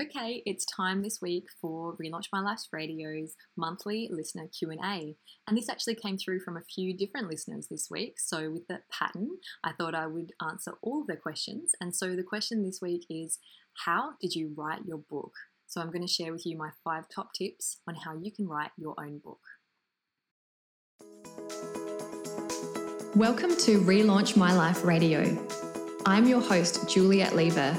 Okay, it's time this week for Relaunch My Life's Radio's monthly listener Q&A. And this actually came through from a few different listeners this week. So with that pattern, I thought I would answer all of their questions. And so the question this week is, how did you write your book? So I'm going to share with you my five top tips on how you can write your own book. Welcome to Relaunch My Life Radio. I'm your host, Juliet Lever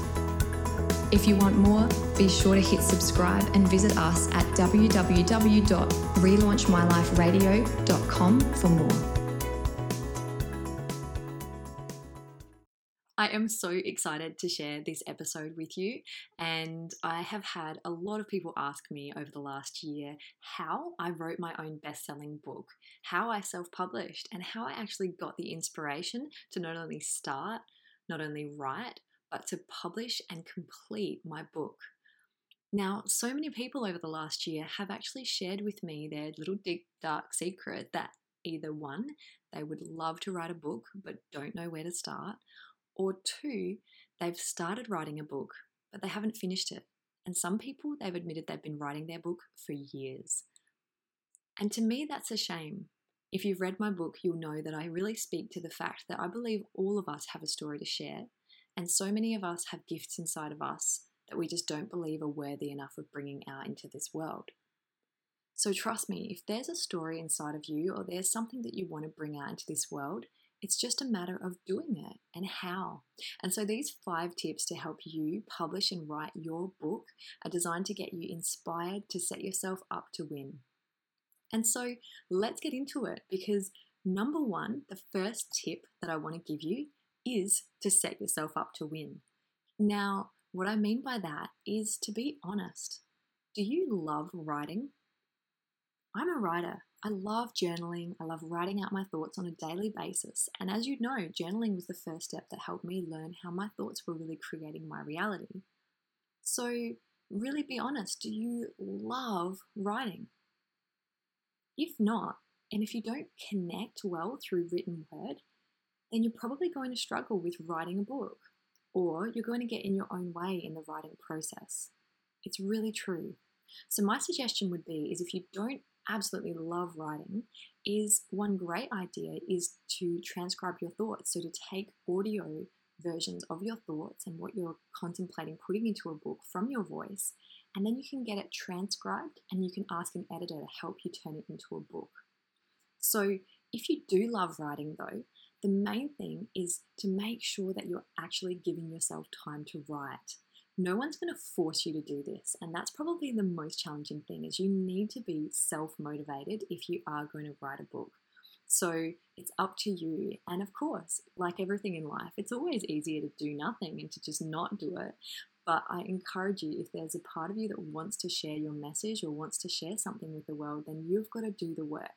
If you want more, be sure to hit subscribe and visit us at www.relaunchmyliferadio.com for more. I am so excited to share this episode with you. And I have had a lot of people ask me over the last year how I wrote my own best selling book, how I self published, and how I actually got the inspiration to not only start, not only write, Uh, to publish and complete my book. Now, so many people over the last year have actually shared with me their little deep dark secret that either one, they would love to write a book but don't know where to start, or two, they've started writing a book but they haven't finished it. And some people, they've admitted they've been writing their book for years. And to me, that's a shame. If you've read my book, you'll know that I really speak to the fact that I believe all of us have a story to share and so many of us have gifts inside of us that we just don't believe are worthy enough of bringing out into this world. So trust me, if there's a story inside of you or there's something that you want to bring out into this world, it's just a matter of doing it and how. And so these five tips to help you publish and write your book are designed to get you inspired to set yourself up to win. And so let's get into it because number one, the first tip that I want to give you is to set yourself up to win. Now, what I mean by that is to be honest. Do you love writing? I'm a writer. I love journaling. I love writing out my thoughts on a daily basis. And as you know, journaling was the first step that helped me learn how my thoughts were really creating my reality. So, really be honest do you love writing? If not, and if you don't connect well through written word, then you're probably going to struggle with writing a book or you're going to get in your own way in the writing process. It's really true. So my suggestion would be is if you don't absolutely love writing is one great idea is to transcribe your thoughts. So to take audio versions of your thoughts and what you're contemplating putting into a book from your voice and then you can get it transcribed and you can ask an editor to help you turn it into a book. So if you do love writing though, the main thing is to make sure that you're actually giving yourself time to write. No one's going to force you to do this, and that's probably the most challenging thing is you need to be self-motivated if you are going to write a book. So it's up to you. And of course, like everything in life, it's always easier to do nothing and to just not do it. But I encourage you, if there's a part of you that wants to share your message or wants to share something with the world, then you've got to do the work.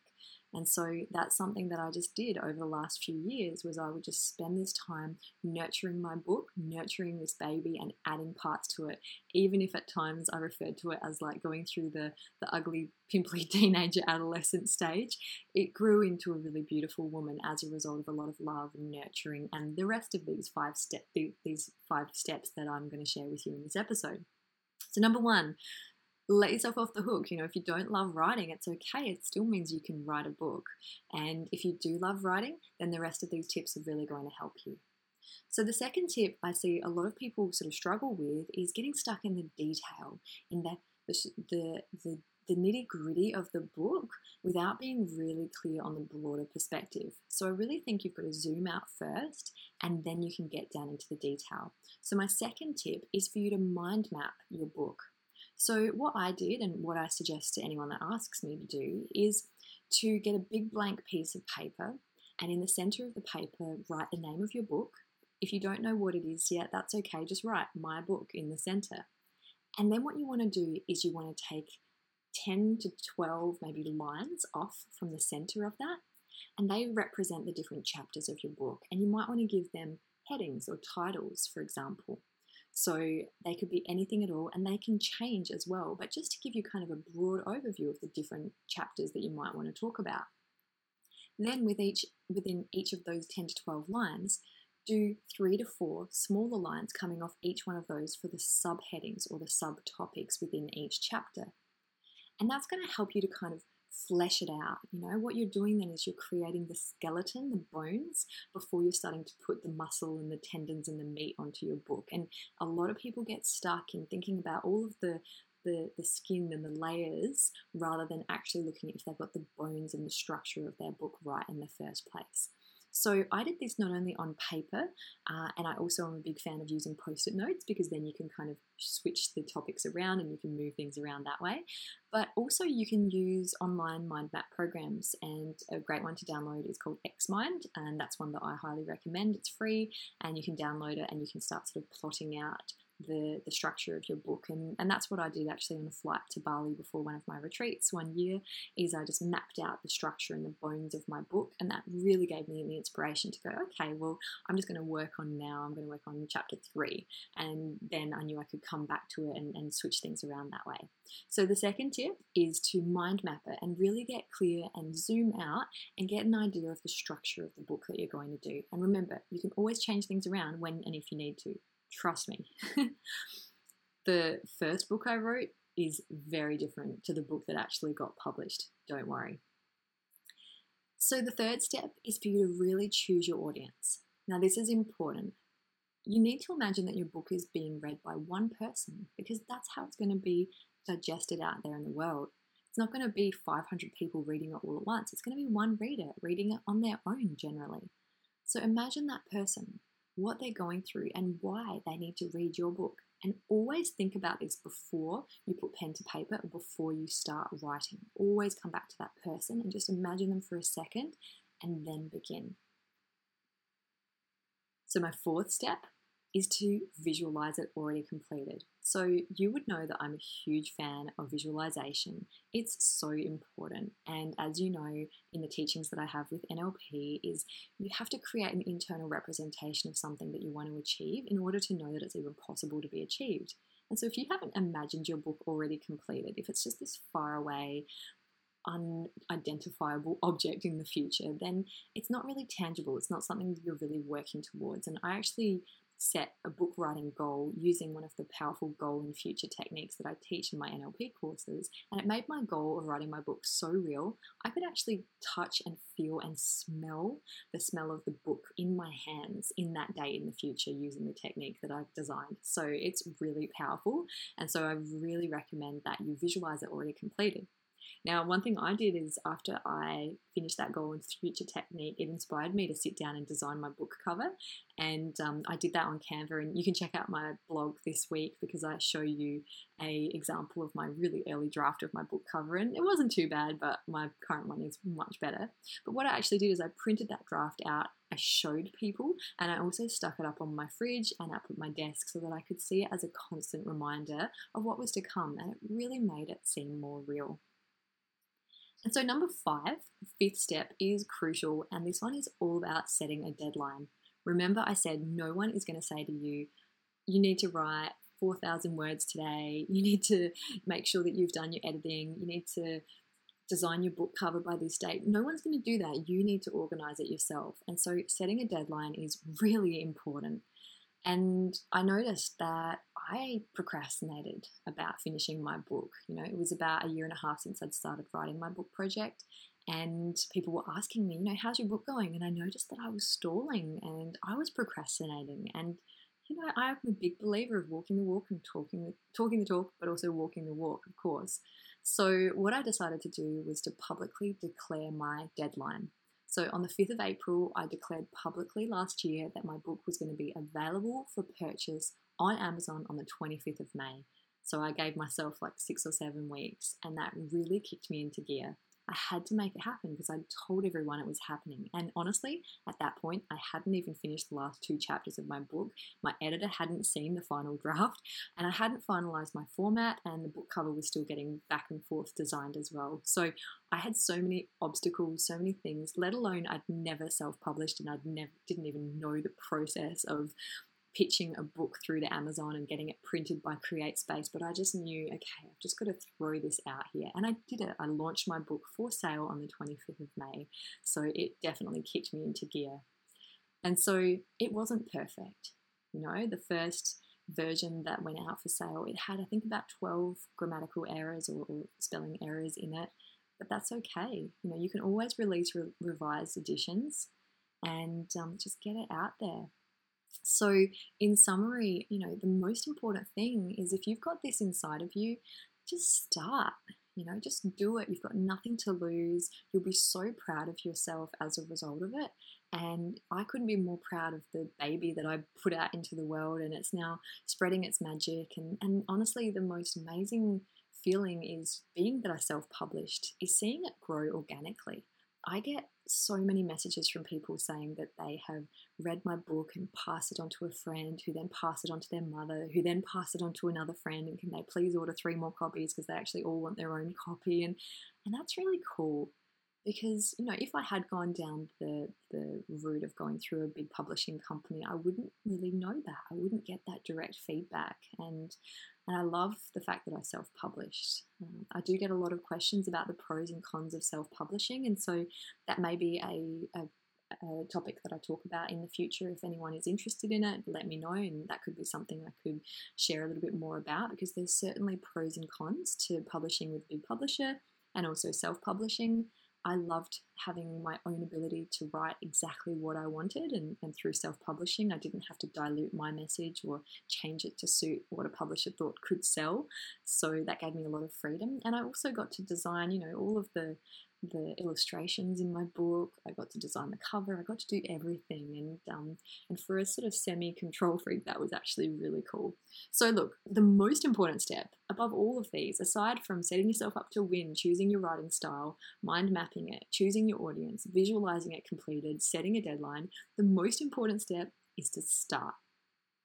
And so that's something that I just did over the last few years was I would just spend this time nurturing my book, nurturing this baby and adding parts to it, even if at times I referred to it as like going through the, the ugly, pimply teenager adolescent stage. It grew into a really beautiful woman as a result of a lot of love and nurturing and the rest of these five step these five steps that I'm going to share with you in this episode. So number one, let yourself off the hook. You know, if you don't love writing, it's okay. It still means you can write a book. And if you do love writing, then the rest of these tips are really going to help you. So, the second tip I see a lot of people sort of struggle with is getting stuck in the detail, in the, the, the, the nitty gritty of the book without being really clear on the broader perspective. So, I really think you've got to zoom out first and then you can get down into the detail. So, my second tip is for you to mind map your book. So, what I did and what I suggest to anyone that asks me to do is to get a big blank piece of paper and in the center of the paper, write the name of your book. If you don't know what it is yet, that's okay, just write my book in the center. And then what you want to do is you want to take 10 to 12 maybe lines off from the center of that, and they represent the different chapters of your book. And you might want to give them headings or titles, for example. So they could be anything at all and they can change as well, but just to give you kind of a broad overview of the different chapters that you might want to talk about. Then with each within each of those 10 to 12 lines, do three to four smaller lines coming off each one of those for the subheadings or the subtopics within each chapter. And that's going to help you to kind of flesh it out. You know, what you're doing then is you're creating the skeleton, the bones, before you're starting to put the muscle and the tendons and the meat onto your book. And a lot of people get stuck in thinking about all of the the, the skin and the layers rather than actually looking if they've got the bones and the structure of their book right in the first place. So I did this not only on paper, uh, and I also am a big fan of using post-it notes because then you can kind of switch the topics around and you can move things around that way. But also you can use online mind map programs, and a great one to download is called Xmind, and that's one that I highly recommend. It's free, and you can download it and you can start sort of plotting out the, the structure of your book. And, and that's what I did actually on a flight to Bali before one of my retreats one year is I just mapped out the structure and the bones of my book. And that really gave me the inspiration to go, okay, well, I'm just going to work on now, I'm going to work on chapter three. And then I knew I could come back to it and, and switch things around that way. So the second tip is to mind map it and really get clear and zoom out and get an idea of the structure of the book that you're going to do. And remember, you can always change things around when and if you need to. Trust me. the first book I wrote is very different to the book that actually got published. Don't worry. So, the third step is for you to really choose your audience. Now, this is important. You need to imagine that your book is being read by one person because that's how it's going to be digested out there in the world. It's not going to be 500 people reading it all at once. It's going to be one reader reading it on their own generally. So imagine that person what they're going through, and why they need to read your book. And always think about this before you put pen to paper or before you start writing. Always come back to that person and just imagine them for a second and then begin. So, my fourth step is to visualize it already completed. So, you would know that I'm a huge fan of visualization. It's so important. And as you know, in the teachings that I have with NLP, is you have to create an internal representation of something that you want to achieve in order to know that it's even possible to be achieved. And so, if you haven't imagined your book already completed, if it's just this far away, unidentifiable object in the future, then it's not really tangible. It's not something you're really working towards. And I actually set a book writing goal using one of the powerful goal in future techniques that I teach in my NLP courses. And it made my goal of writing my book so real, I could actually touch and feel and smell the smell of the book in my hands in that day in the future using the technique that I've designed. So it's really powerful. And so I really recommend that you visualize it already completed. Now, one thing I did is after I finished that goal in future technique, it inspired me to sit down and design my book cover. And um, I did that on Canva. And you can check out my blog this week because I show you a example of my really early draft of my book cover. And it wasn't too bad, but my current one is much better. But what I actually did is I printed that draft out. I showed people, and I also stuck it up on my fridge and up at my desk so that I could see it as a constant reminder of what was to come. And it really made it seem more real. And so, number five, fifth step is crucial, and this one is all about setting a deadline. Remember, I said no one is going to say to you, you need to write 4,000 words today, you need to make sure that you've done your editing, you need to design your book cover by this date. No one's going to do that. You need to organize it yourself. And so, setting a deadline is really important. And I noticed that I procrastinated about finishing my book. You know, it was about a year and a half since I'd started writing my book project. And people were asking me, you know, how's your book going? And I noticed that I was stalling and I was procrastinating. And, you know, I'm a big believer of walking the walk and talking the, talking the talk, but also walking the walk, of course. So, what I decided to do was to publicly declare my deadline. So on the 5th of April, I declared publicly last year that my book was going to be available for purchase on Amazon on the 25th of May. So I gave myself like six or seven weeks, and that really kicked me into gear. I had to make it happen because I told everyone it was happening. And honestly, at that point, I hadn't even finished the last two chapters of my book. My editor hadn't seen the final draft, and I hadn't finalized my format, and the book cover was still getting back and forth designed as well. So I had so many obstacles, so many things, let alone I'd never self published and I'd never didn't even know the process of pitching a book through to Amazon and getting it printed by CreateSpace, but I just knew, okay, I've just got to throw this out here. And I did it. I launched my book for sale on the 25th of May. So it definitely kicked me into gear. And so it wasn't perfect. You know, the first version that went out for sale, it had, I think, about 12 grammatical errors or, or spelling errors in it. But that's okay. You know, you can always release re- revised editions and um, just get it out there. So, in summary, you know, the most important thing is if you've got this inside of you, just start. You know, just do it. You've got nothing to lose. You'll be so proud of yourself as a result of it. And I couldn't be more proud of the baby that I put out into the world and it's now spreading its magic. And, and honestly, the most amazing feeling is being that I self published, is seeing it grow organically. I get so many messages from people saying that they have read my book and passed it on to a friend who then passed it on to their mother, who then passed it on to another friend, and can they please order three more copies because they actually all want their own copy. And and that's really cool because you know if I had gone down the the route of going through a big publishing company, I wouldn't really know that. I wouldn't get that direct feedback, and and I love the fact that I self published. Um, I do get a lot of questions about the pros and cons of self publishing, and so that may be a, a, a, topic that I talk about in the future. If anyone is interested in it, let me know, and that could be something I could share a little bit more about because there's certainly pros and cons to publishing with a big publisher and also self publishing. I loved having my own ability to write exactly what I wanted, and, and through self publishing, I didn't have to dilute my message or change it to suit what a publisher thought could sell. So that gave me a lot of freedom, and I also got to design, you know, all of the the illustrations in my book. I got to design the cover. I got to do everything, and um, and for a sort of semi control freak, that was actually really cool. So look, the most important step above all of these, aside from setting yourself up to win, choosing your writing style, mind mapping it, choosing your audience, visualizing it completed, setting a deadline, the most important step is to start.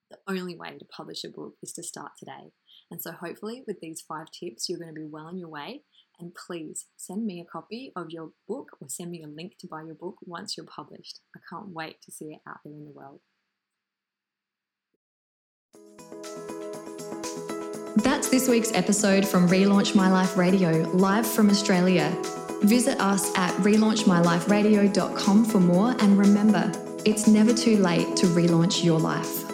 The only way to publish a book is to start today. And so, hopefully, with these five tips, you're going to be well on your way and please send me a copy of your book or send me a link to buy your book once you're published. I can't wait to see it out there in the world. That's this week's episode from Relaunch My Life Radio, live from Australia. Visit us at relaunchmyliferadio.com for more and remember, it's never too late to relaunch your life.